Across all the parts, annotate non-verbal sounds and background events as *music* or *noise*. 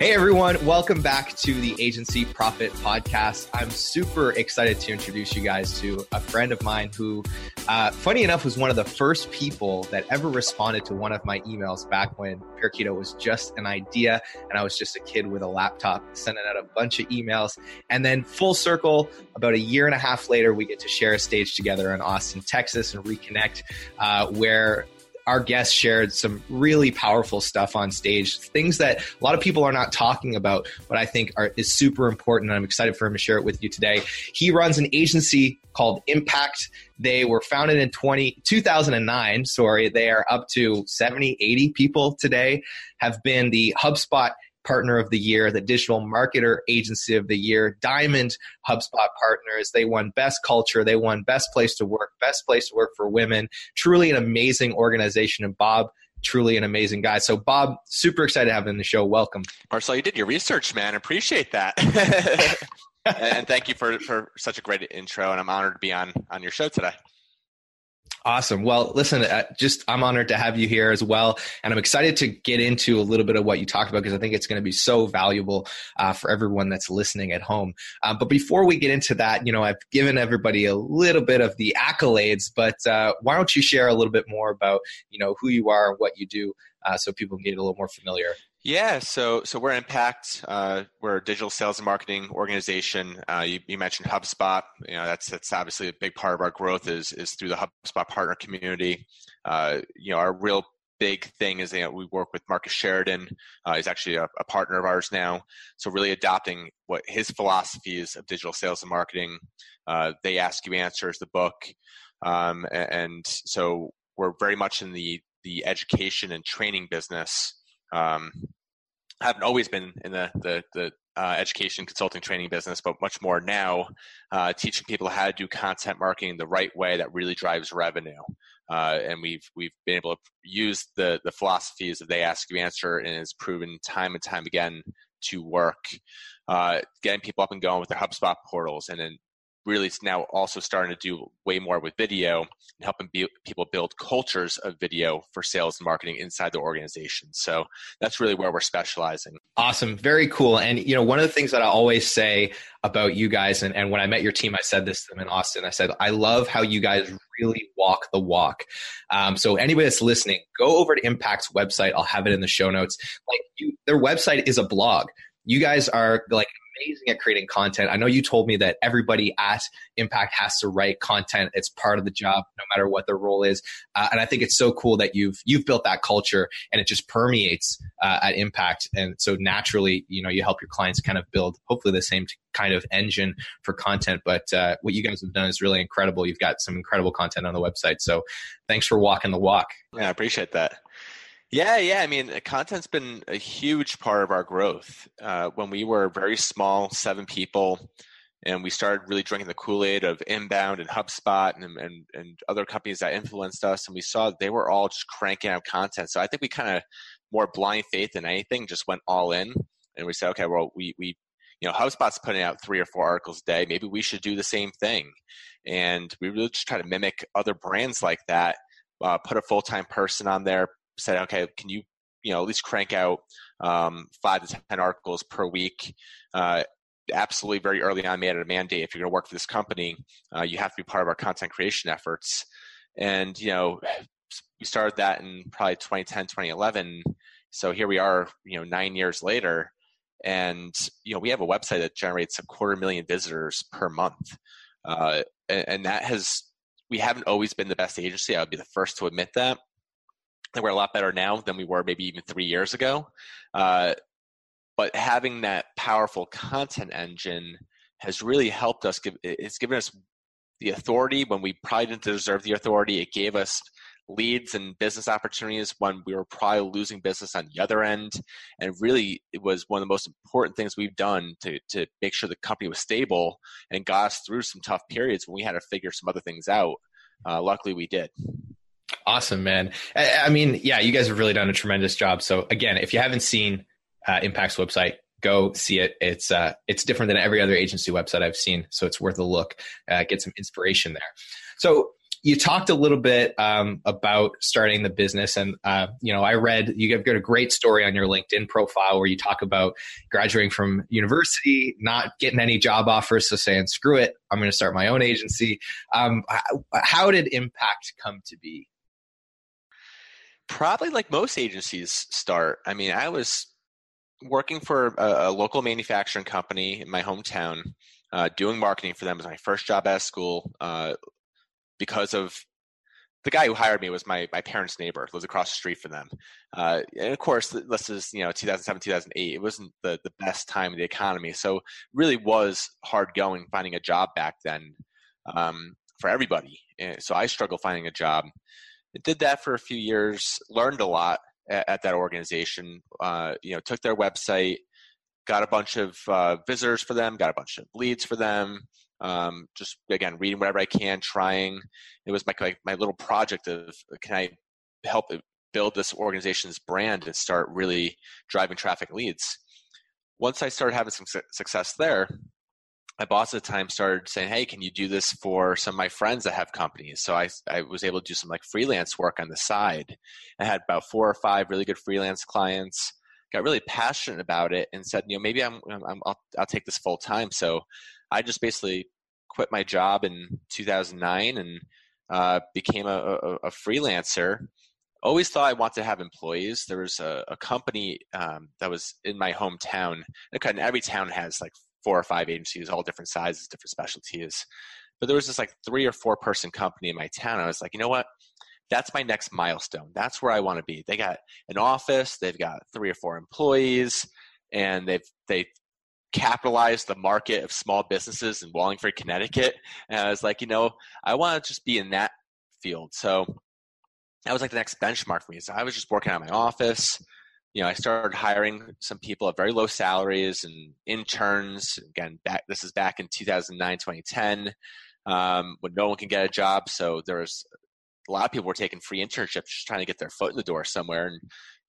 Hey everyone, welcome back to the Agency Profit Podcast. I'm super excited to introduce you guys to a friend of mine who, uh, funny enough, was one of the first people that ever responded to one of my emails back when Parakeeto was just an idea and I was just a kid with a laptop sending out a bunch of emails. And then, full circle, about a year and a half later, we get to share a stage together in Austin, Texas and reconnect, uh, where our guest shared some really powerful stuff on stage, things that a lot of people are not talking about, but I think are, is super important. And I'm excited for him to share it with you today. He runs an agency called Impact. They were founded in 20, 2009. Sorry, they are up to 70, 80 people today, have been the HubSpot Partner of the Year, the Digital Marketer Agency of the Year, Diamond HubSpot Partners. They won Best Culture. They won Best Place to Work, Best Place to Work for Women. Truly an amazing organization. And Bob, truly an amazing guy. So, Bob, super excited to have him in the show. Welcome. Marcel, you did your research, man. Appreciate that. *laughs* *laughs* and thank you for, for such a great intro. And I'm honored to be on, on your show today. Awesome. Well, listen, uh, just I'm honored to have you here as well, and I'm excited to get into a little bit of what you talked about because I think it's going to be so valuable uh, for everyone that's listening at home. Uh, but before we get into that, you know, I've given everybody a little bit of the accolades, but uh, why don't you share a little bit more about you know who you are and what you do, uh, so people can get a little more familiar. Yeah, so so we're Impact. Uh, we're a digital sales and marketing organization. Uh, you, you, mentioned HubSpot. You know that's that's obviously a big part of our growth is is through the HubSpot partner community. Uh, you know our real big thing is that you know, we work with Marcus Sheridan. Uh, he's actually a, a, partner of ours now. So really adopting what his philosophies of digital sales and marketing. Uh, they ask you answers the book, um, and, and so we're very much in the the education and training business. Um, I haven't always been in the the, the uh, education consulting training business, but much more now, uh, teaching people how to do content marketing the right way that really drives revenue. Uh, and we've we've been able to use the the philosophies that they ask you answer, and it's proven time and time again to work. Uh, getting people up and going with their HubSpot portals, and then really now also starting to do way more with video and helping be, people build cultures of video for sales and marketing inside the organization. So that's really where we're specializing. Awesome. Very cool. And, you know, one of the things that I always say about you guys, and, and when I met your team, I said this to them in Austin. I said, I love how you guys really walk the walk. Um, so anybody that's listening, go over to Impact's website. I'll have it in the show notes. Like you, their website is a blog. You guys are like amazing at creating content. I know you told me that everybody at Impact has to write content. It's part of the job, no matter what their role is. Uh, and I think it's so cool that you've you've built that culture and it just permeates uh, at Impact. And so naturally, you know, you help your clients kind of build hopefully the same kind of engine for content. But uh, what you guys have done is really incredible. You've got some incredible content on the website. So thanks for walking the walk. Yeah, I appreciate that. Yeah, yeah. I mean, content's been a huge part of our growth. Uh, when we were very small, seven people, and we started really drinking the Kool Aid of Inbound and HubSpot and, and, and other companies that influenced us, and we saw they were all just cranking out content. So I think we kind of more blind faith than anything just went all in, and we said, okay, well, we we you know HubSpot's putting out three or four articles a day. Maybe we should do the same thing, and we really just try to mimic other brands like that. Uh, put a full time person on there, said, okay, can you, you know, at least crank out um, five to 10 articles per week? Uh, absolutely very early on made it a mandate if you're going to work for this company uh, you have to be part of our content creation efforts. And you know we started that in probably 2010 2011 so here we are you know nine years later. And you know we have a website that generates a quarter million visitors per month. Uh, and, and that has we haven't always been the best agency. I would be the first to admit that we're a lot better now than we were maybe even three years ago. Uh, but having that powerful content engine has really helped us give it's given us the authority when we probably didn't deserve the authority. It gave us leads and business opportunities when we were probably losing business on the other end. And really, it was one of the most important things we've done to, to make sure the company was stable and got us through some tough periods when we had to figure some other things out. Uh, luckily, we did. Awesome, man. I, mean, yeah, you guys have really done a tremendous job. So, again, if you haven't seen uh, Impact's website, go see it. It's uh, it's different than every other agency website I've seen, so it's worth a look. Uh, get some inspiration there. So you talked a little bit um, about starting the business, and uh, you know, I read you have got a great story on your LinkedIn profile where you talk about graduating from university, not getting any job offers, so saying, "Screw it, I'm going to start my own agency." Um, how did Impact come to be? Probably like most agencies start. I mean, I was working for a, a local manufacturing company in my hometown, uh, doing marketing for them was my first job out of school. Uh, because of the guy who hired me was my, my parents' neighbor, lives across the street from them. Uh, and of course, this is you know 2007, 2008. It wasn't the, the best time of the economy, so really was hard going finding a job back then um, for everybody. And so I struggled finding a job. Did that for a few years, learned a lot at, at that organization. Uh, you know, took their website, got a bunch of uh, visitors for them, got a bunch of leads for them um, just again reading whatever I can, trying. It was my like my little project of can I help build this organization's brand and start really driving traffic leads. Once I started having some success there, my boss at the time started saying, "Hey, can you do this for some of my friends that have companies?" So I I was able to do some like freelance work on the side. I had about four or five really good freelance clients. Got really passionate about it and said, you know, maybe I'm, I'm I'll, I'll take this full time. So I just basically quit my job in 2009 and uh, became a, a, a, freelancer. Always thought I wanted to have employees. There was a, a company um, that was in my hometown. And every town has like four or five agencies, all different sizes, different specialties. But there was this like three or four person company in my town. I was like, you know what? That's my next milestone. That's where I want to be. They got an office. They've got three or four employees, and they've they capitalize the market of small businesses in Wallingford, Connecticut. And I was like, you know, I want to just be in that field. So that was like the next benchmark for me. So I was just working out my office. You know, I started hiring some people at very low salaries and interns. Again, back this is back in 2009, 2010, um, when no one can get a job. So there was a lot of people were taking free internships, just trying to get their foot in the door somewhere. And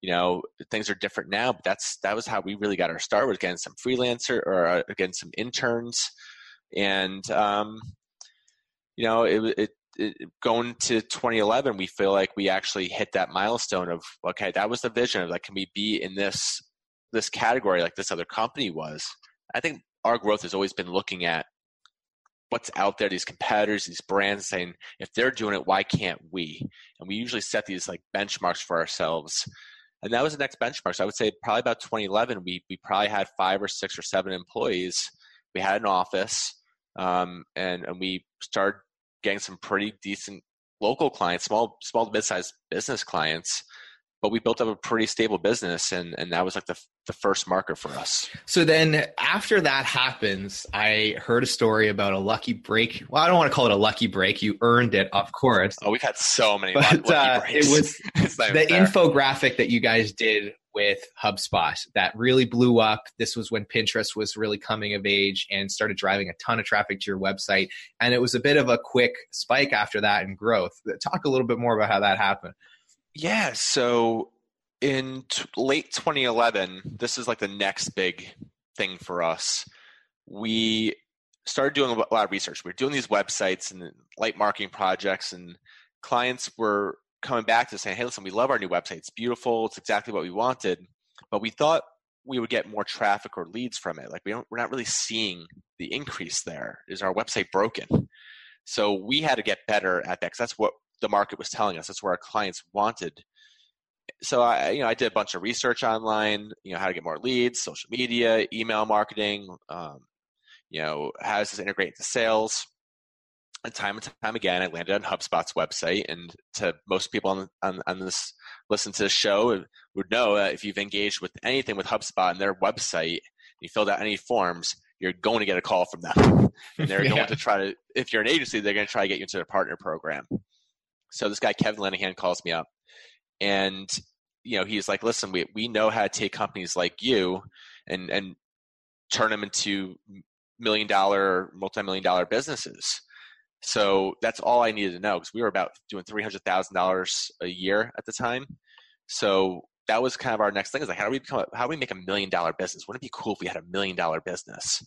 you know things are different now but that's that was how we really got our start was getting some freelancer or uh, again some interns and um, you know it, it, it, going to 2011 we feel like we actually hit that milestone of okay that was the vision of like can we be in this this category like this other company was i think our growth has always been looking at what's out there these competitors these brands saying if they're doing it why can't we and we usually set these like benchmarks for ourselves and that was the next benchmark. So I would say probably about 2011, we we probably had five or six or seven employees. We had an office, um, and and we started getting some pretty decent local clients, small small to mid-sized business clients but we built up a pretty stable business and and that was like the the first marker for us. So then after that happens, I heard a story about a lucky break. Well, I don't want to call it a lucky break. You earned it, of course. Oh, we've had so many but, uh, It was *laughs* the infographic that you guys did with HubSpot that really blew up. This was when Pinterest was really coming of age and started driving a ton of traffic to your website. And it was a bit of a quick spike after that in growth. Talk a little bit more about how that happened. Yeah. So in t- late 2011, this is like the next big thing for us. We started doing a lot of research. We are doing these websites and light marketing projects, and clients were coming back to saying, "Hey, listen, we love our new website. It's beautiful. It's exactly what we wanted." But we thought we would get more traffic or leads from it. Like we don't, we're not really seeing the increase there. Is our website broken? So we had to get better at that because that's what the market was telling us. That's where our clients wanted. So I, you know, I did a bunch of research online. You know, how to get more leads, social media, email marketing. Um, you know, how does this integrate into sales? And time and time again, I landed on HubSpot's website. And to most people on, on, on this listen to the show uh, would know that if you've engaged with anything with HubSpot and their website, you filled out any forms, you're going to get a call from them. *laughs* And they're yeah. going to try to, if you're an agency, they're going to try to get you into their partner program. So this guy, Kevin Lenihan, calls me up and, you know, he's like, listen, we, we know how to take companies like you and, and turn them into million dollar, multi-million dollar businesses. So that's all I needed to know because we were about doing $300,000 a year at the time. So that was kind of our next thing is like, how do we become, how do we make a million dollar business? Wouldn't it be cool if we had a million dollar business?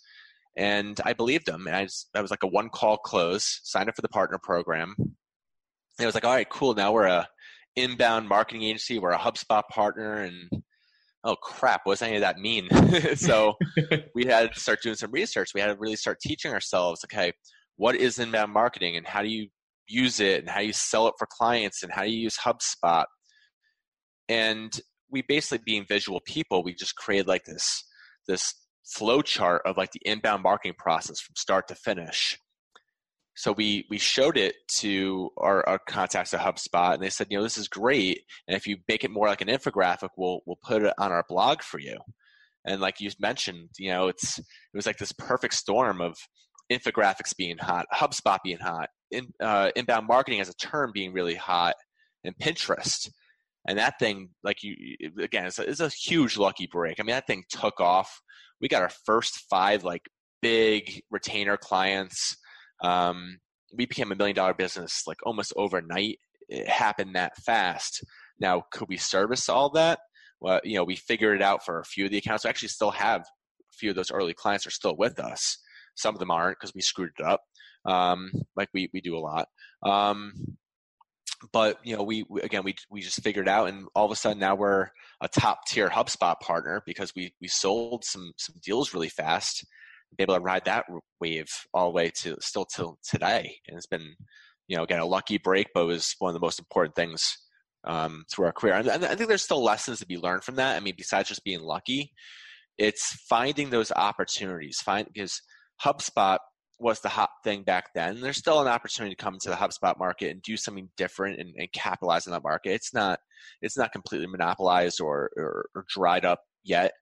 And I believed him. And I just, that was like a one call close, signed up for the partner program. And it was like, all right, cool. Now we're a inbound marketing agency. We're a HubSpot partner. And oh crap, what does any of that mean? *laughs* so *laughs* we had to start doing some research. We had to really start teaching ourselves, okay, what is inbound marketing and how do you use it and how do you sell it for clients and how do you use HubSpot. And we basically being visual people we just created like this this flow chart of like the inbound marketing process from start to finish. So we we showed it to our, our contacts at HubSpot, and they said, you know, this is great, and if you make it more like an infographic, we'll we'll put it on our blog for you. And like you mentioned, you know, it's it was like this perfect storm of infographics being hot, HubSpot being hot, in, uh, inbound marketing as a term being really hot, and Pinterest. And that thing like you again it's a, it's a, huge lucky break. I mean that thing took off. We got our first five like big retainer clients. Um, we became a million dollar business like almost overnight. It happened that fast. Now could we service all that? Well you know we figured it out for a few of the accounts. We actually still have a few of those early clients are still with us some of them aren't because we screwed it up um, like we, we do a lot um, but you know we, we, again we we just figured out and all of a sudden now we're a top tier HubSpot partner because we we sold some some deals really fast be able to ride that wave all the way to still till today and it's been you know again a lucky break but it was one of the most important things um, through our career and I think there's still lessons to be learned from that. I mean besides just being lucky it's finding those opportunities find because HubSpot was the hot thing back then. There's still an opportunity to come into the HubSpot market and do something different and, and capitalize on that market. It's not it's not completely monopolized or, or, or dried up yet.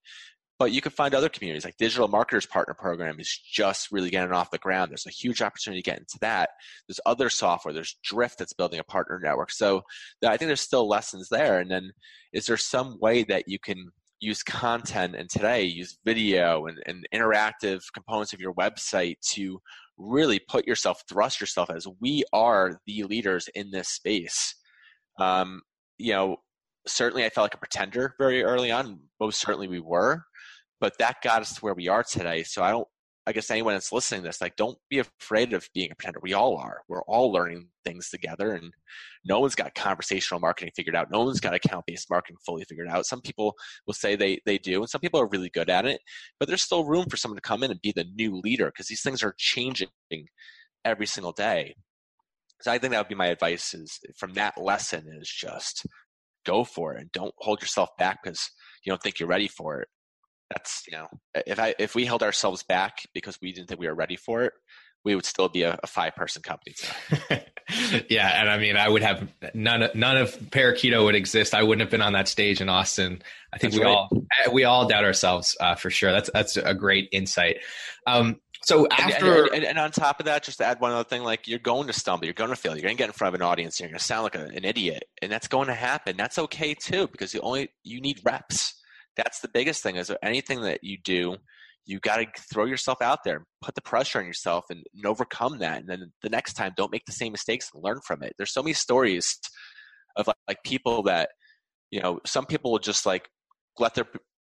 But you can find other communities like Digital Marketers Partner Program is just really getting off the ground. There's a huge opportunity to get into that. There's other software. There's Drift that's building a partner network. So I think there's still lessons there. And then is there some way that you can use content and today use video and, and interactive components of your website to really put yourself thrust yourself as we are the leaders in this space. Um, you know certainly i felt like a pretender very early on most certainly we were but that got us to where we are today. So i don't I guess anyone that's listening to this, like, don't be afraid of being a pretender. We all are. We're all learning things together, and no one's got conversational marketing figured out. No one's got account based marketing fully figured out. Some people will say they they do, and some people are really good at it. But there's still room for someone to come in and be the new leader because these things are changing every single day. So I think that would be my advice: is from that lesson is just go for it and don't hold yourself back because you don't think you're ready for it that's you know if i if we held ourselves back because we didn't think we were ready for it we would still be a, a five person company *laughs* yeah and i mean i would have none of none of parakeeto would exist. I wouldn't have been on that stage in austin. I think that's we right. all we all doubt ourselves uh, for sure. That's that's a great insight. Um, so after and, and, and, on top of that, just to add one other thing, like you're going to stumble, you're going to fail, you're going to get in front of an audience, you're going to sound like a, an idiot, and that's going to happen. That's okay too, because you only you need reps that's the biggest thing. Is anything that you do you got to throw yourself out there put the pressure on yourself and, and, overcome that. And then the next time don't make the same mistakes and learn from it. There's so many stories of like, like people that you know some people will just like let their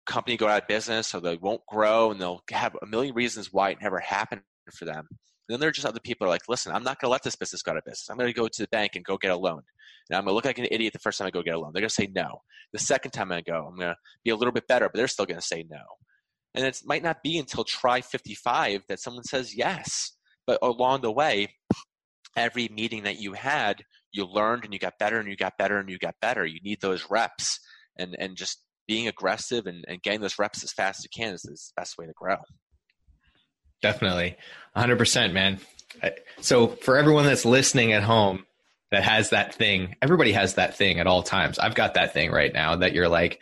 company go out of business or they won't grow and they'll have a million reasons why it never happened for them then there are just other people are like, listen, I'm not going to let this business go out of business. I'm going to go to the bank and go get a loan. And I'm going to look like an idiot the first time I go get a loan. They're going to say no. The second time I go, I'm going to be a little bit better, but they're still going to say no. And it might not be until try 55 that someone says yes. But along the way, every meeting that you had, you learned and you got better and you got better and you got better. You need those reps and, and just being aggressive and, and getting those reps as fast as you can is, is the best way to grow. Definitely. 100%, man. So, for everyone that's listening at home that has that thing, everybody has that thing at all times. I've got that thing right now that you're like,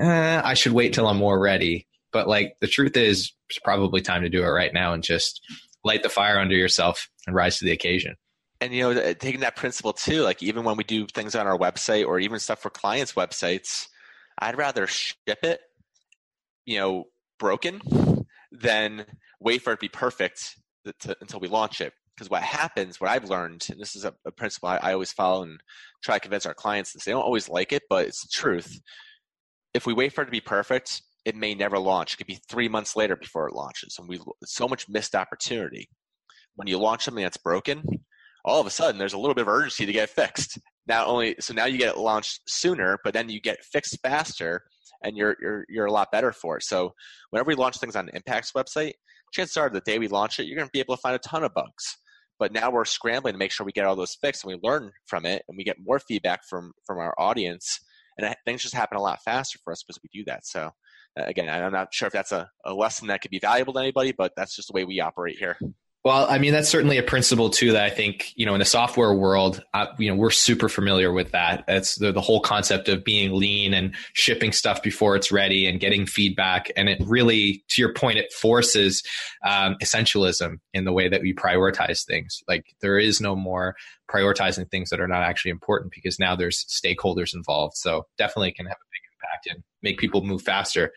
eh, I should wait till I'm more ready. but like the truth is it's probably time to do it right now and just light the fire under yourself and rise to the occasion and you know taking that principle too like even when we do things on our website or even stuff for clients websites i'd rather ship it you know broken than wait for it to be perfect to, until we launch it. Because what happens what i've learned and this is a, a principle I, I, always follow and try to convince our clients this they don't always like it but it's the truth. If we wait for it to be perfect it may never launch. It could be three months later before it launches and we so much missed opportunity. When you launch something that's broken all of a sudden there's a little bit of urgency to get it fixed. Not only so now you get it launched sooner, but then you get fixed faster, and you're you're you're a lot better for it. So whenever we launch things on Impact's website, chances are the day we launch it, you're going to be able to find a ton of bugs. But now we're scrambling to make sure we get all those fixed, and we learn from it, and we get more feedback from from our audience, and things just happen a lot faster for us because we do that. So uh, again, I'm not sure if that's a, a lesson that could be valuable to anybody, but that's just the way we operate here. Well, I mean, that's certainly a principle too that I think, you know, in the software world, uh, you know, we're super familiar with that. It's the, the whole concept of being lean and shipping stuff before it's ready and getting feedback. And it really, to your point, it forces um, essentialism in the way that we prioritize things. Like there is no more prioritizing things that are not actually important because now there's stakeholders involved. So definitely can have a big impact and make people move faster.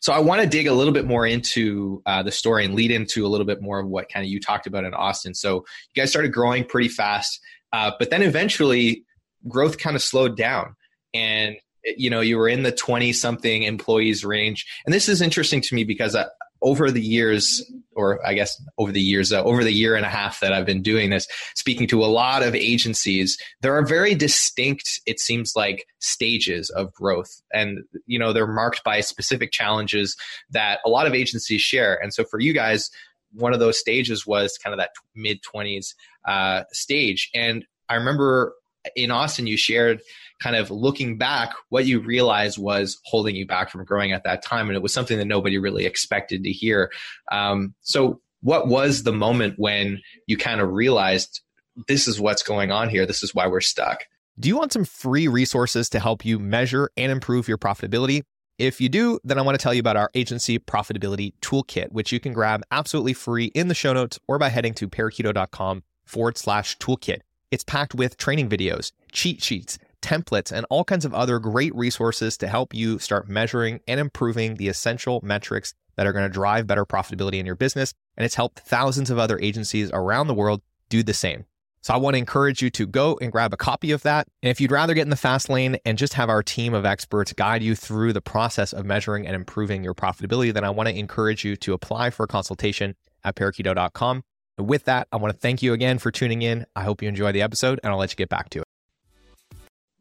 So I want to dig a little bit more into uh, the story and lead into a little bit more of what kind of you talked about in Austin. So you guys started growing pretty fast, uh, but then eventually growth kind of slowed down, and you know you were in the 20 something employees range and this is interesting to me because over the years, or I guess over the years, uh, over the year and a half that I've been doing this, speaking to a lot of agencies, there are very distinct, it seems like, stages of growth. And, you know, they're marked by specific challenges that a lot of agencies share. And so for you guys, one of those stages was kind of that mid 20s uh, stage. And I remember in Austin, you shared kind of looking back, what you realized was holding you back from growing at that time. And it was something that nobody really expected to hear. Um, so, what was the moment when you kind of realized this is what's going on here? This is why we're stuck? Do you want some free resources to help you measure and improve your profitability? If you do, then I want to tell you about our agency profitability toolkit, which you can grab absolutely free in the show notes or by heading to parakeeto.com forward slash toolkit. It's packed with training videos, cheat sheets, templates, and all kinds of other great resources to help you start measuring and improving the essential metrics that are going to drive better profitability in your business. And it's helped thousands of other agencies around the world do the same. So I want to encourage you to go and grab a copy of that. And if you'd rather get in the fast lane and just have our team of experts guide you through the process of measuring and improving your profitability, then I want to encourage you to apply for a consultation at parakeeto.com. And with that, I want to thank you again for tuning in. I hope you enjoy the episode and I'll let you get back to it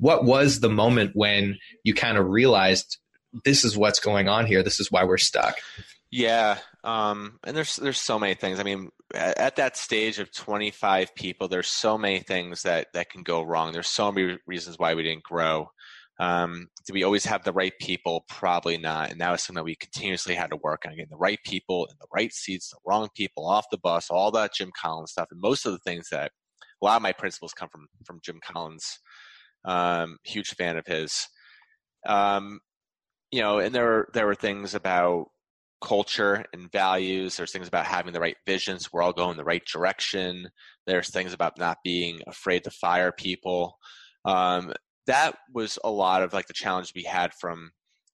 what was the moment when you kind of realized this is what's going on here this is why we're stuck? Yeah um, and there's there's so many things. I mean at, at, that stage of 25 people there's so many things that that can go wrong. There's so many reasons why we didn't grow. Um, do we always have the right people? Probably not. And that was something that we continuously had to work on getting the right people in the right seats the wrong people off the bus all that jim collins stuff. And most of the things that a lot of my principles come from from jim collins um, huge fan of his. Um, you know, and there were there were things about culture and values. There's things about having the right visions. We're all going the right direction. There's things about not being afraid to fire people. Um, that was a lot of like the challenge we had from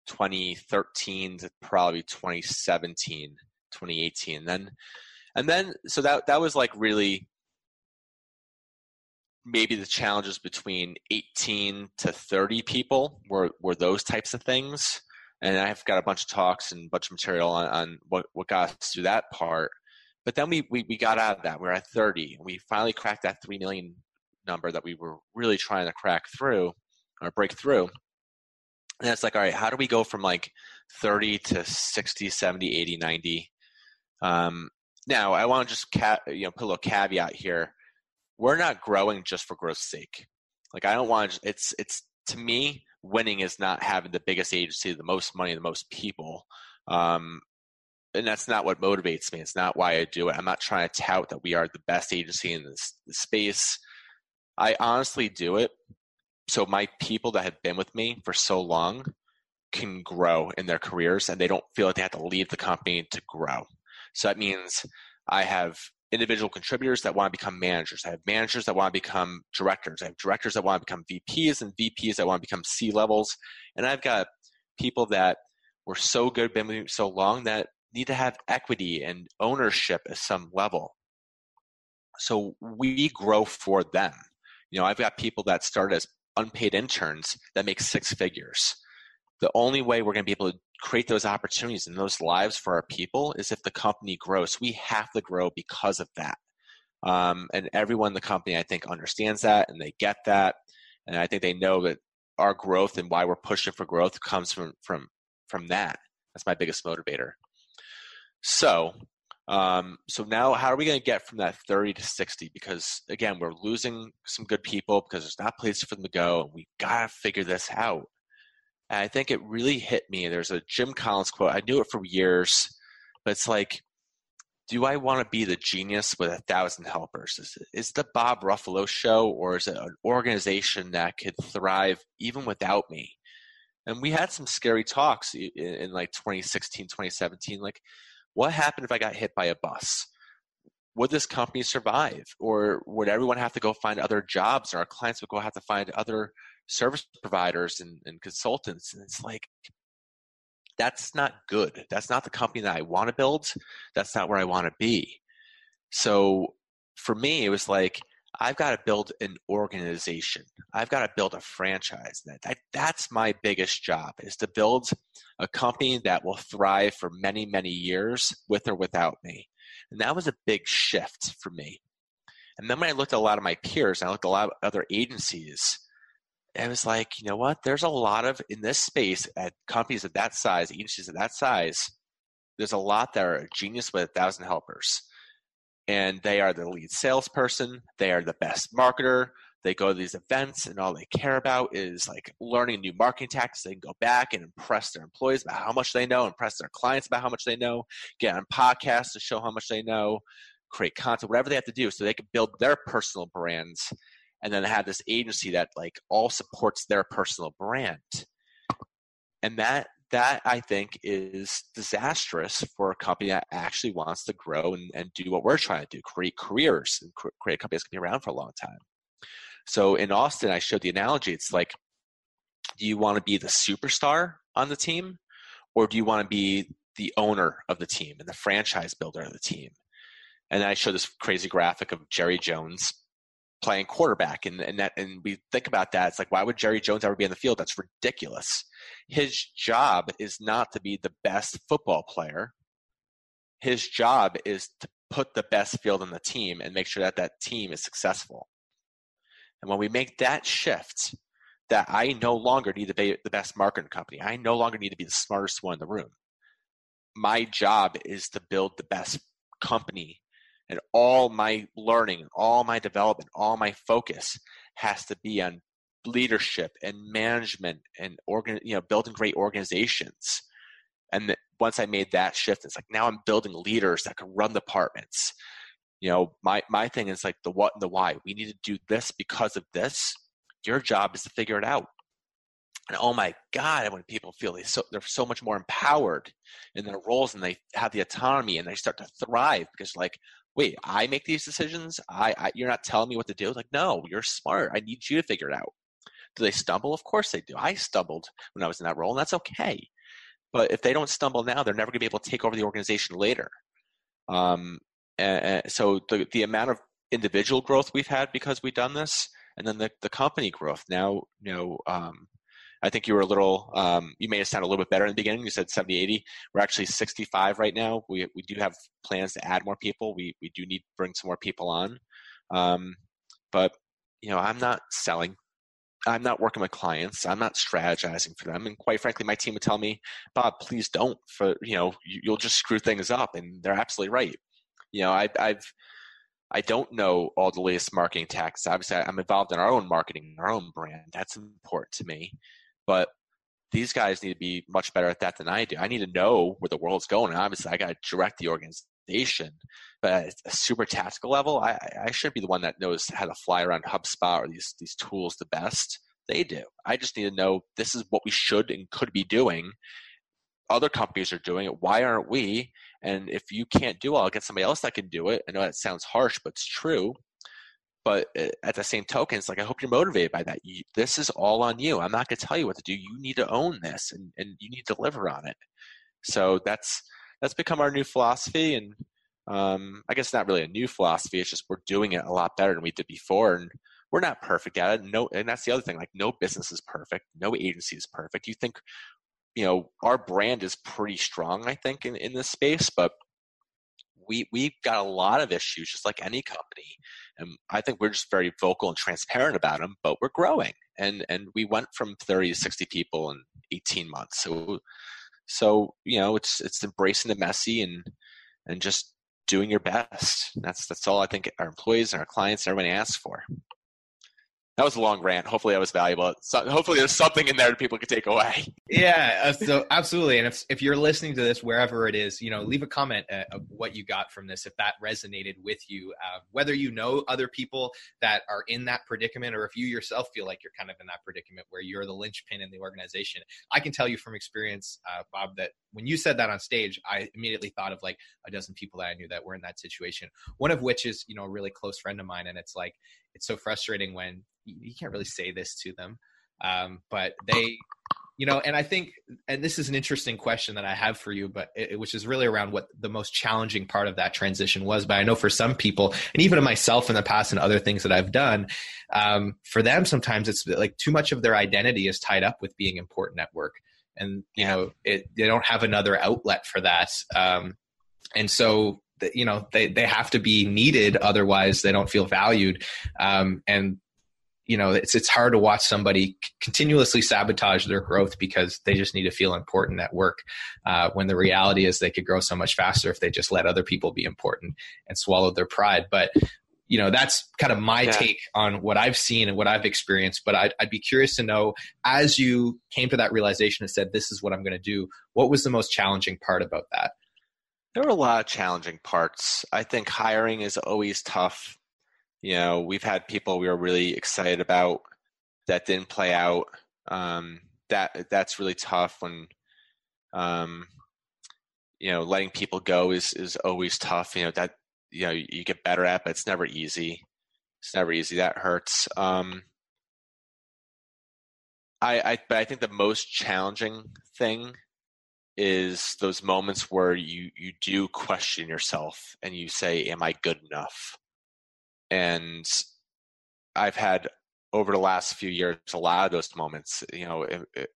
2013 to probably 2017, 2018. Then, and then so that that was like really maybe the challenges between 18 to 30 people were, were those types of things. And I've got a bunch of talks and a bunch of material on, on what, what got us through that part. But then we, we, we got out of that. We we're at 30 and we finally cracked that 3 million number that we were really trying to crack through or break through. And it's like, all right, how do we go from like 30 to 60, 70, 80, 90? Um, now, I want to just ca- you know put a little caveat here we're not growing just for growth's sake. Like I don't want it's it's to me winning is not having the biggest agency, the most money, the most people. Um, and that's not what motivates me. It's not why I do it. I'm not trying to tout that we are the best agency in this, this space. I honestly do it so my people that have been with me for so long can grow in their careers and they don't feel like they have to leave the company to grow. So that means I have individual contributors that want to become managers. I have managers that want to become directors. I have directors that want to become VPs and VPs that want to become C levels. And I've got people that were so good, been with me so long that need to have equity and ownership at some level. So we grow for them. You know, I've got people that start as unpaid interns that make six figures. The only way we're going to be able to create those opportunities and those lives for our people is if the company grows. We have to grow because of that. Um, and everyone in the company, I think, understands that and they get that. And I think they know that our growth and why we're pushing for growth comes from from from that. That's my biggest motivator. So, um, so now how are we going to get from that 30 to 60? Because again, we're losing some good people because there's not places for them to go, and we've got to figure this out. And I think it really hit me. There's a Jim Collins quote. I knew it for years, but it's like, do I want to be the genius with a thousand helpers? Is, is the Bob Ruffolo show, or is it an organization that could thrive even without me? And we had some scary talks in, in like 2016, 2017. Like, what happened if I got hit by a bus? Would this company survive? Or would everyone have to go find other jobs? Or our clients would go have to find other service providers and, and consultants? And it's like, that's not good. That's not the company that I want to build. That's not where I want to be. So for me, it was like, I've got to build an organization. I've got to build a franchise. That, that, that's my biggest job is to build a company that will thrive for many, many years with or without me. And that was a big shift for me. And then when I looked at a lot of my peers, and I looked at a lot of other agencies, it was like, you know what? There's a lot of in this space at companies of that size, agencies of that size. There's a lot that are genius with a thousand helpers and they are the lead salesperson. They are the best marketer. They go to these events, and all they care about is like learning new marketing tactics. They can go back and impress their employees about how much they know, impress their clients about how much they know, get on podcasts to show how much they know, create content, whatever they have to do, so they can build their personal brands, and then have this agency that like all supports their personal brand. And that that I think is disastrous for a company that actually wants to grow and, and do what we're trying to do create careers and create a company that's going to be around for a long time. So in Austin, I showed the analogy. It's like, do you want to be the superstar on the team, or do you want to be the owner of the team and the franchise builder of the team? And I showed this crazy graphic of Jerry Jones playing quarterback and, and that and we think about that. It's like why would jerry jones ever be in the field? That's ridiculous. His job is not to be the best football player. His job is to put the best field on the team and make sure that that team is successful and when we make that shift that i no longer need to be the best marketing company i no longer need to be the smartest one in the room my job is to build the best company and all my learning, all my development, all my focus has to be on leadership and management and organ, you know, building great organizations. And once I made that shift, it's like now I'm building leaders that can run departments. You know, my my thing is like the what and the why. We need to do this because of this. Your job is to figure it out. And oh my God, when people feel they so they're so much more empowered in their roles and they have the autonomy and they start to thrive because like, wait, I make these decisions. I, I you're not telling me what to do. Like, no, you're smart. I need you to figure it out. Do they stumble? Of course they do. I stumbled when I was in that role, and that's okay. But if they don't stumble now, they're never going to be able to take over the organization later. Um, and, so the the amount of individual growth we've had because we've done this, and then the the company growth. Now, you know, um, I think you were a little, um, you made it sound a little bit better in the beginning. You said 70, 80. We're actually 65 right now. We, we do have plans to add more people. We, we do need to bring some more people on. Um, but, you know, I'm not selling. I'm not working with clients. I'm not strategizing for them. And quite frankly, my team would tell me, Bob, please don't for, you know, you'll just screw things up. And they're absolutely right. You know, I, I've, I don't know all the latest marketing tactics. Obviously, I'm involved in our own marketing, our own brand. That's important to me. But these guys need to be much better at that than I do. I need to know where the world's going. Obviously, I got to direct the organization. But at a super tactical level, I, I shouldn't be the one that knows how to fly around HubSpot or these these tools the best. They do. I just need to know this is what we should and could be doing. Other companies are doing it. Why aren't we? And if you can't do it, I'll get somebody else that can do it. I know that sounds harsh, but it's true. But uh, at the same token, it's like I hope you're motivated by that. You, this is all on you. I'm not going to tell you what to do. You need to own this, and, and you need to deliver on it. So that's that's become our new philosophy, and um, I guess not really a new philosophy. It's just we're doing it a lot better than we did before, and we're not perfect at it. No, and that's the other thing. Like no business is perfect. No agency is perfect. You think, you know, our brand is pretty strong. I think in in this space, but we we've got a lot of issues, just like any company. And I think we're just very vocal and transparent about them. But we're growing, and and we went from thirty to sixty people in eighteen months. So so you know, it's it's embracing the messy and and just doing your best. That's that's all I think our employees and our clients and everybody asks for that was a long rant. Hopefully, that was valuable. So, hopefully, there's something in there that people can take away. *laughs* Yeah, uh, so absolutely. And if if you're listening to this wherever it is, you know, leave a comment uh, of what you got from this if that resonated with you. Uh, whether you know other people that are in that predicament, or if you yourself feel like you're kind of in that predicament where you're the linchpin in the organization, I can tell you from experience, uh, Bob, that when you said that on stage, I immediately thought of like a dozen people that I knew that were in that situation. One of which is, you know, a really close friend of mine, and it's like it's so frustrating when you can't really say this to them, um, but they, you know, and I think, and this is an interesting question that I have for you, but it, which is really around what the most challenging part of that transition was. But I know for some people, and even myself in the past and other things that I've done, um, for them sometimes it's like too much of their identity is tied up with being important at work, and you know, it, they don't have another outlet for that. Um, and so you know they they have to be needed otherwise they don't feel valued. Um, and you know it's it's hard to watch somebody continuously sabotage their growth because they just need to feel important at work uh, when the reality is they could grow so much faster if they just let other people be important and swallow their pride. But you know that's kind of my yeah. take on what i've seen and what i've experienced. But I'd, I'd be curious to know as you came to that realization and said this is what i'm going to do what was the most challenging part about that there were a lot of challenging parts. I think hiring is always tough. You know, we've had people we were really excited about that didn't play out. Um, that that's really tough when, um, you know, letting people go is is always tough. You know that you know you get better at, but it's never easy. It's never easy. That hurts. Um, I, I, but I think the most challenging thing is those moments where you you do question yourself and you say am i good enough? And i've had over the last few years a lot of those moments you know it, it,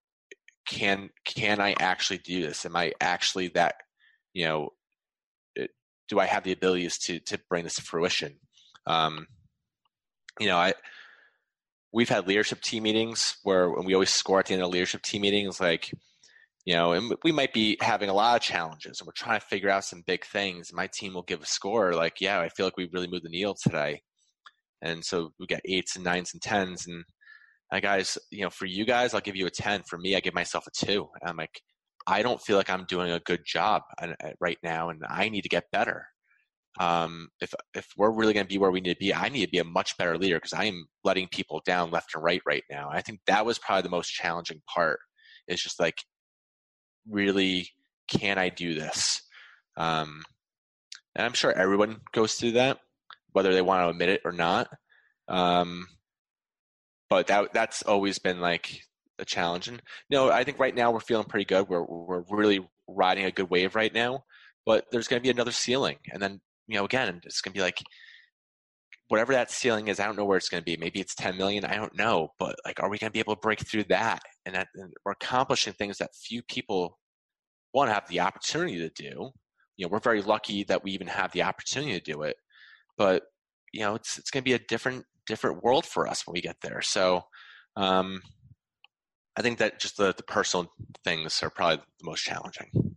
can can i actually do this? Am i actually that you know it, do i have the abilities to to bring this to fruition? Um you know i we've had leadership team meetings where we always score at the end of leadership team meetings like you know, and we might be having a lot of challenges and we're trying to figure out some big things. My team will give a score like, yeah, I feel like we really moved the needle today. And so we get eights and nines and tens. And I guys, you know, for you guys, I'll give you a 10. For me, I give myself a two. And I'm like, I don't feel like I'm doing a good job right now and I need to get better. Um, if, if we're really going to be where we need to be, I need to be a much better leader because I am letting people down left and right right now. I think that was probably the most challenging part is just like really can I do this? Um, and I'm sure everyone goes through that, whether they want to admit it or not. Um, but that that's always been like a challenge. And you know, I think right now we're feeling pretty good. We're we're really riding a good wave right now. But there's going to be another ceiling, and then you know, again, it's going to be like whatever that ceiling is. I don't know where it's going to be. Maybe it's 10 million. I don't know. But like, are we going to be able to break through that? And that and we're accomplishing things that few people want to have the opportunity to do. You know, we're very lucky that we even have the opportunity to do it. But you know, it's it's going to be a different different world for us when we get there. So, um, I think that just the the personal things are probably the most challenging.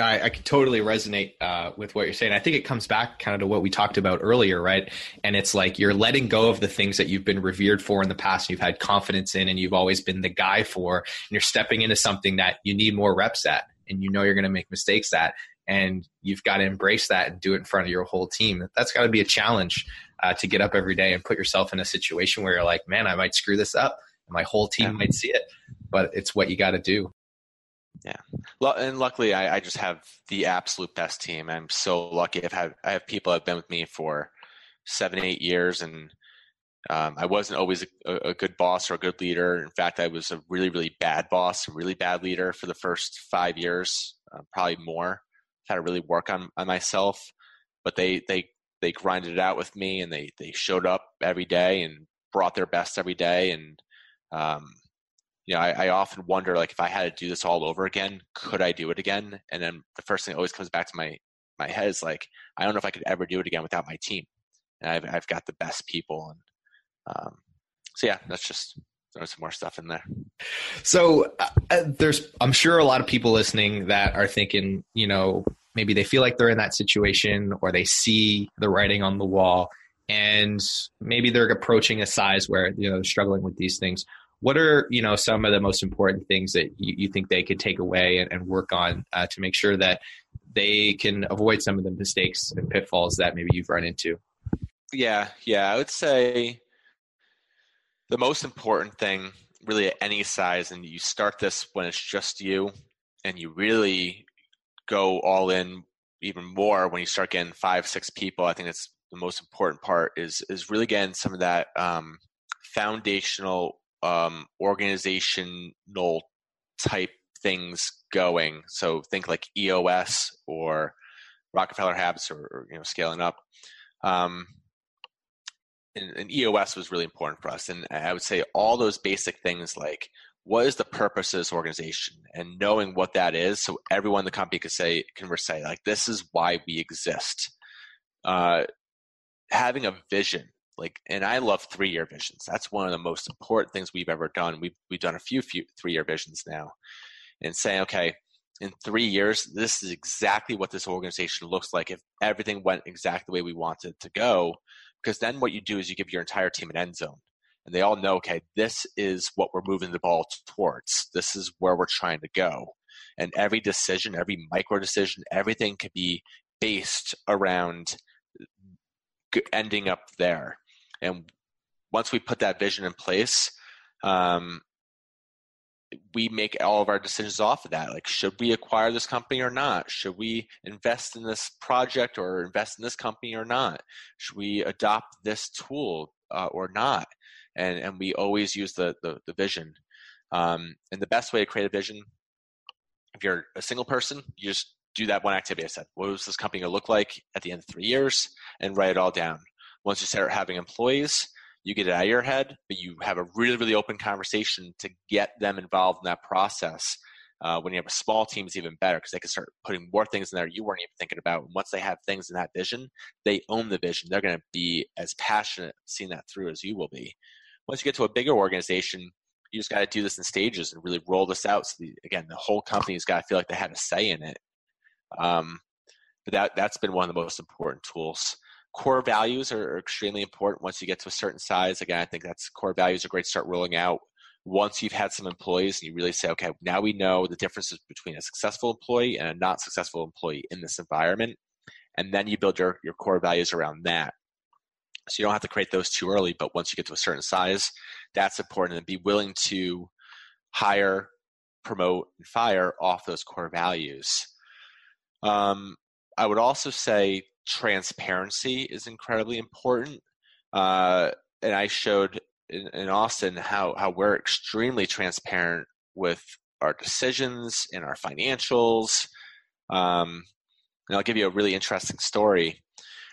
I, I can totally resonate uh, with what you're saying. I think it comes back kind of to what we talked about earlier, right? And it's like you're letting go of the things that you've been revered for in the past, you've had confidence in, and you've always been the guy for, and you're stepping into something that you need more reps at, and you know you're going to make mistakes at, and you've got to embrace that and do it in front of your whole team. That's got to be a challenge uh, to get up every day and put yourself in a situation where you're like, man, I might screw this up and My whole team yeah. might see it, but it's what you got to do. Yeah, and luckily, I, I, just have the absolute best team. I'm so lucky. I've had I have people that have been with me for seven, eight years, and um, I wasn't always a, a, good boss or a good leader. In fact, I was a really, really bad boss, a really bad leader for the first five years, uh, probably more. I've had to really work on on myself, but they they they grinded it out with me, and they they showed up every day and brought their best every day, and um, you know, I, I, often wonder like if I had to do this all over again, could I do it again? And then the first thing that always comes back to my my head is like, I don't know if I could ever do it again without my team. And I've I've got the best people, and um, so yeah, that's just there's some more stuff in there. So uh, uh, there's, I'm sure a lot of people listening that are thinking, you know, maybe they feel like they're in that situation or they see the writing on the wall and maybe they're approaching a size where you know they're struggling with these things what are you know some of the most important things that you, you think they could take away and, and work on uh, to make sure that they can avoid some of the mistakes and pitfalls that maybe you've run into? Yeah yeah i would say the most important thing really at any size and you start this when it's just you and you really go all in even more when you start getting five six people i think that's the most important part is is really getting some of that um, foundational um, organizational type things going. So think like EOS or Rockefeller Habits or, or you know scaling up. Um, and, and, EOS was really important for us. And I would say all those basic things like what is the purpose of this organization and knowing what that is so everyone in the company can say can say like this is why we exist. Uh, having a vision like and i love three year visions. That's one of the most important things we've ever done. We've, we've done a few, few three year visions now and saying okay in three years this is exactly what this organization looks like if everything went exactly the way we wanted to go because then what you do is you give your entire team an end zone and they all know okay this is what we're moving the ball towards. This is where we're trying to go. And every decision every micro decision everything could be based around ending up there and once we put that vision in place, um, we make all of our decisions off of that. Like, should we acquire this company or not? Should we invest in this project or invest in this company or not? Should we adopt this tool uh, or not? And and we always use the the, the vision. Um, and the best way to create a vision, if you're a single person, you just do that one activity I said. What was this company going to look like at the end of three years? And write it all down. Once you start having employees, you get it out of your head, but you have a really, really open conversation to get them involved in that process. Uh, when you have a small team, it's even better because they can start putting more things in there you weren't even thinking about. And once they have things in that vision, they own the vision. They're going to be as passionate seeing that through as you will be. Once you get to a bigger organization, you just got to do this in stages and really roll this out. So the, again, the whole company's got to feel like they had a say in it. Um, but that that's been one of the most important tools core values are extremely important once you get to a certain size. Again, I think that's core values are great to start rolling out once you've had some employees and you really say, okay, now we know the differences between a successful employee and a not successful employee in this environment. And then you build your, your core values around that. So you don't have to create those too early, but once you get to a certain size, that's important and be willing to hire, promote, and fire off those core values. Um, I would also say transparency is incredibly important. Uh, and I showed in, in, Austin how, how we're extremely transparent with our decisions and our financials. Um, and I'll give you a really interesting story.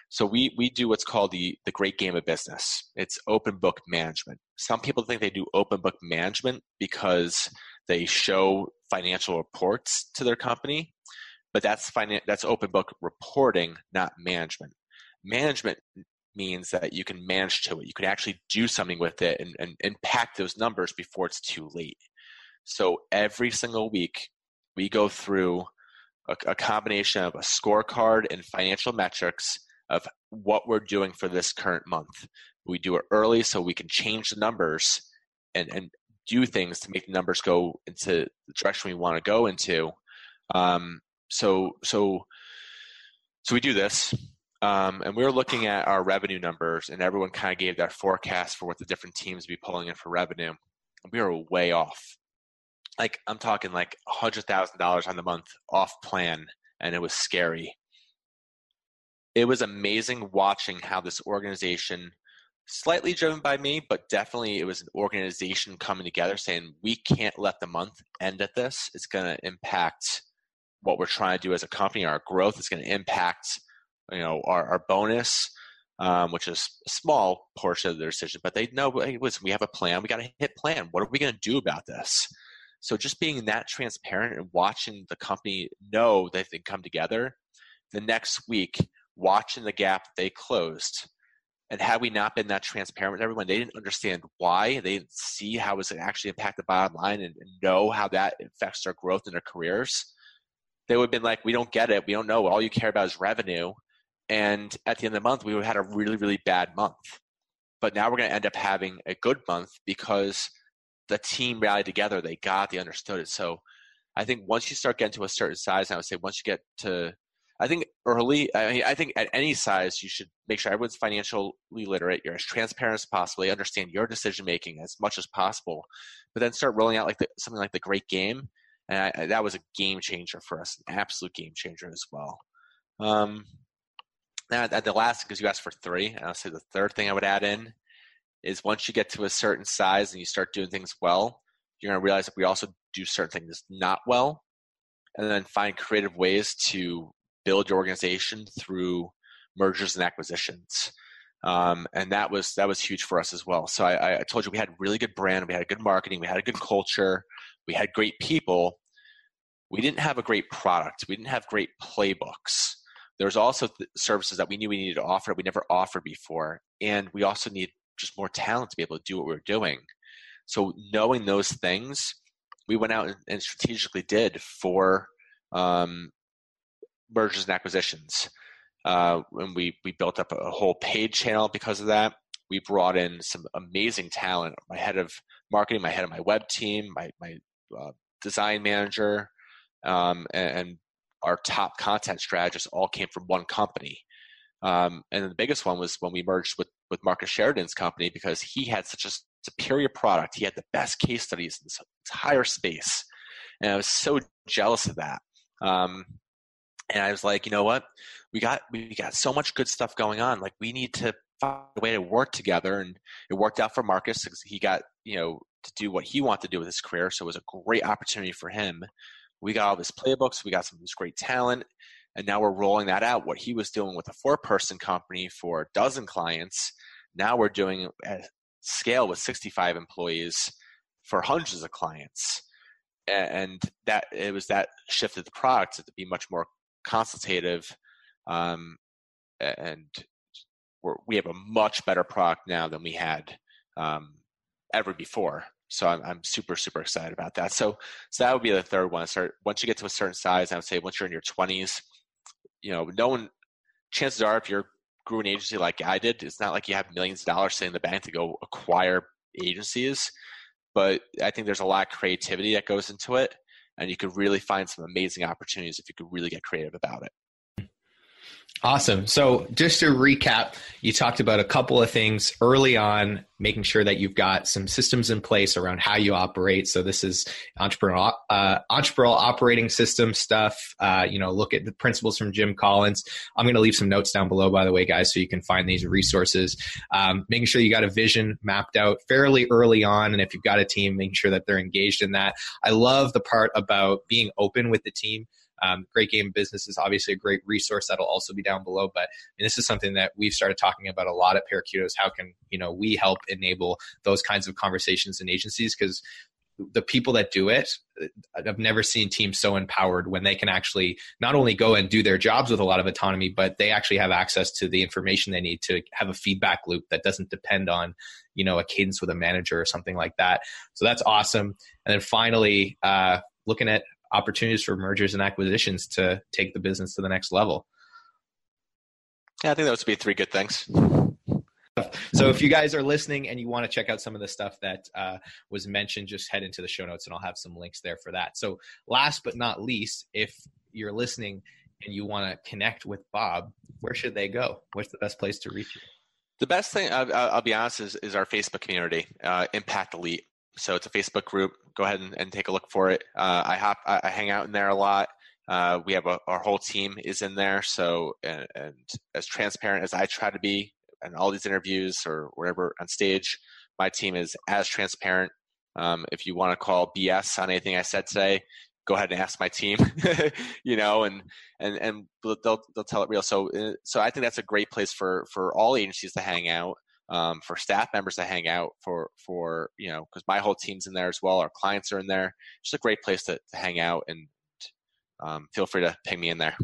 So we we do what's called the the great game of business. It's open book management. Some people think they do open book management because they show financial reports to their company but that's finan- that's open book reporting, not management. Management means that you can manage to it. You can actually do something with it and, and impact those numbers before it's too late. So every single week, we go through a, a combination of a scorecard and financial metrics of what we're doing for this current month. We do it early so we can change the numbers and, and do things to make the numbers go into the direction we want to go into. Um, so so so we do this um, and we were looking at our revenue numbers and everyone kind of gave their forecast for what the different teams would be pulling in for revenue we were way off. Like I'm talking like a hundred thousand dollars on the month off plan, and it was scary. It was amazing watching how this organization, slightly driven by me, but definitely it was an organization coming together saying we can't let the month end at this. It's going to impact what we're trying to do as a company, our growth. It's going to impact you know our, our bonus um, which is a small portion of their decision, but they know, hey, listen, we have a plan. We got to hit plan. What are we going to do about this? So just being that transparent and watching the company know that they come together, the next week, watching the gap they closed. And had we not been that transparent with everyone, they didn't understand why. They didn't see how it actually impact the bottom line and, and know how that affects their growth in their careers. They would have been like, we don't get it. We don't know. All you care about is revenue. And at the end of the month we would have had a really really bad month. But now we're going to end up having a good month because the team rallied together. They got they understood it. So i think once you start getting to a certain size i would say once you get to i think early i mean i think at any size you should make sure everyone's financially literate. You're as transparent as possible. You understand your decision making as much as possible. But then start rolling out like the, something like the great game and I, that was a game changer for us an absolute game changer as well um, now, the last, because you asked for three, and I'll say the third thing I would add in is once you get to a certain size and you start doing things well, you're going to realize that we also do certain things not well, and then find creative ways to build your organization through mergers and acquisitions. Um, and that was that was huge for us as well. So I, I told you we had really good brand, we had a good marketing, we had a good culture, we had great people. We didn't have a great product. We didn't have great playbooks. There's also th- services that we knew we needed to offer that we never offered before, and we also need just more talent to be able to do what we are doing. So knowing those things, we went out and, and strategically did for um, mergers and acquisitions. Uh, and we we built up a whole paid channel because of that. We brought in some amazing talent. My head of marketing, my head of my web team, my my uh, design manager, um, and, and, our top content strategists all came from one company. Um, and the biggest one was when we merged with, with Marcus Sheridan's company because he had such a superior product. He had the best case studies in this entire space. And I was so jealous of that. Um, and I was like, you know what? We got we got so much good stuff going on. Like we need to find a way to work together. And it worked out for Marcus because he got, you know, to do what he wanted to do with his career. So it was a great opportunity for him we got all his playbooks, we got some of this great talent, and now we're rolling that out. What he was doing with a four person company for a dozen clients, now we're doing at scale with 65 employees for hundreds of clients. And that it was that shifted the product to be much more consultative, um, and we have a much better product now than we had um, ever before. So I'm, I'm super, super excited about that. So, so that would be the third one. Start once you get to a certain size, I would say once you're in your 20s, you know, no one. Chances are, if you're grew an agency like I did, it's not like you have millions of dollars sitting in the bank to go acquire agencies. But I think there's a lot of creativity that goes into it, and you could really find some amazing opportunities if you could really get creative about it. Awesome. So, just to recap, you talked about a couple of things early on, making sure that you've got some systems in place around how you operate. So, this is entrepreneurial, uh, entrepreneurial operating system stuff. Uh, you know, look at the principles from Jim Collins. I'm going to leave some notes down below, by the way, guys, so you can find these resources. Um, making sure you got a vision mapped out fairly early on, and if you've got a team, making sure that they're engaged in that. I love the part about being open with the team um, Great Game Business is obviously a great resource that'll also be down below. But this is something that we've started talking about a lot at Parakeeto's. How can you know we help enable those kinds of conversations in agencies because the people that do it i've never seen teams so empowered when they can actually not only go and do their jobs with a lot of autonomy but they actually have access to the information they need to have a feedback loop that doesn't depend on you know a cadence with a manager or something like that so that's awesome and then finally uh, looking at opportunities for mergers and acquisitions to take the business to the next level. Yeah, I think those would be three good things. So if you guys are listening and you want to check out some of the stuff that uh, was mentioned, just head into the show notes and I'll have some links there for that. So last but not least, if you're listening and you want to connect with Bob, where should they go? What's the best place to reach you? The best thing, I'll, I'll be honest, is, is our Facebook community, uh, Impact Elite. so it's a Facebook group. Go ahead and, and take a look for it. Uh, I hop, I, hang out in there a lot. Uh, we have a, our whole team is in there. So and, and, as transparent as I try to be, and all these interviews or whatever on stage, my team is as transparent. Um, if you want to call BS on anything I said today, go ahead and ask my team. *laughs* you know, and and and they'll they'll tell it real. So uh, so I think that's a great place for for all agencies to hang out um, for staff members to hang out for for you know because my whole team's in there as well our clients are in there just a great place to, to hang out and um, feel free to ping me in there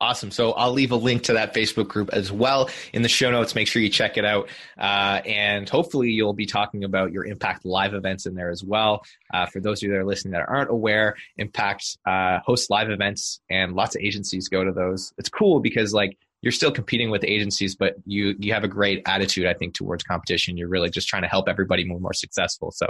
Awesome. So I'll leave a link to that Facebook group as well in the show notes. Make sure you check it out. Uh, and hopefully you'll be talking about your Impact live events in there as well. Uh, for those of you that are listening that aren't aware, Impact uh, hosts live events and lots of agencies go to those. It's cool because like you're still competing with agencies, but you you have a great attitude, I think, towards competition. You're really just trying to help everybody move more successful. So,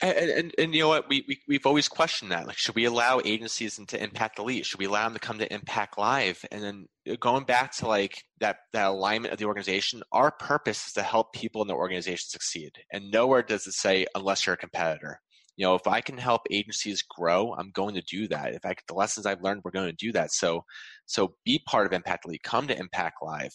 and, and, and you know what, we, we we've always questioned that. Like, should we allow agencies into Impact Elite? Should we allow them to come to Impact Live? And then uh, going back to like that that alignment of the organization, our purpose is to help people in the organization succeed. And nowhere does it say unless you're a competitor you know if i can help agencies grow i'm going to do that if i the lessons i've learned we're going to do that so so be part of impact elite come to impact live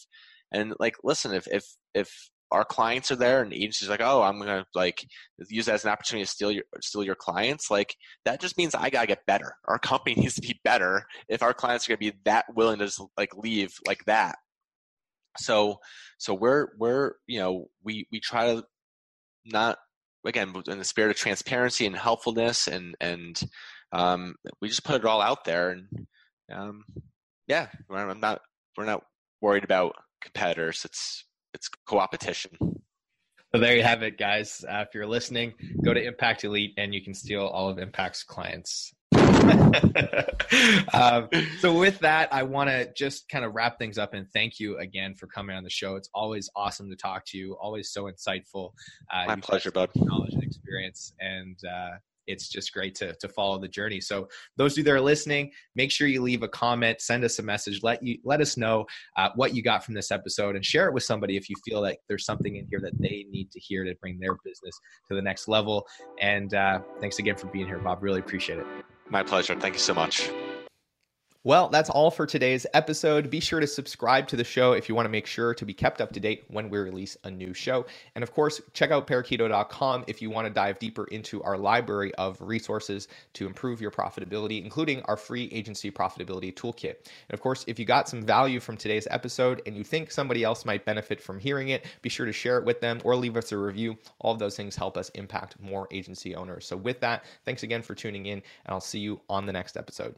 and like listen if if if our clients are there and agencies like oh i'm gonna like use that as an opportunity to steal your steal your clients like that just means i gotta get better. Our company *laughs* needs to be better if our clients are gonna be that willing to just like leave like that. So so we're we're you know we we try to not again in the spirit of transparency and helpfulness and and um, we just put it all out there and um, yeah i'm not we're not worried about competitors. It's it's co-opetition so there you have it guys uh, if you're listening go to impact elite and you can steal all of impact's clients *laughs* um, so with that, I want to just kind of wrap things up and thank you again for coming on the show. It's always awesome to talk to you. Always so insightful. Uh, My pleasure, bud. Knowledge and experience, and uh, it's just great to to follow the journey. So those of you that are listening, make sure you leave a comment, send us a message, let you let us know uh, what you got from this episode, and share it with somebody if you feel like there's something in here that they need to hear to bring their business to the next level. And uh, thanks again for being here, Bob. Really appreciate it. My pleasure. Thank you so much. Well, that's all for today's episode. Be sure to subscribe to the show if you want to make sure to be kept up to date when we release a new show. And of course, check out parakeeto.com if you want to dive deeper into our library of resources to improve your profitability, including our free agency profitability toolkit. And of course, if you got some value from today's episode and you think somebody else might benefit from hearing it, be sure to share it with them or leave us a review. All of those things help us impact more agency owners. So, with that, thanks again for tuning in, and I'll see you on the next episode.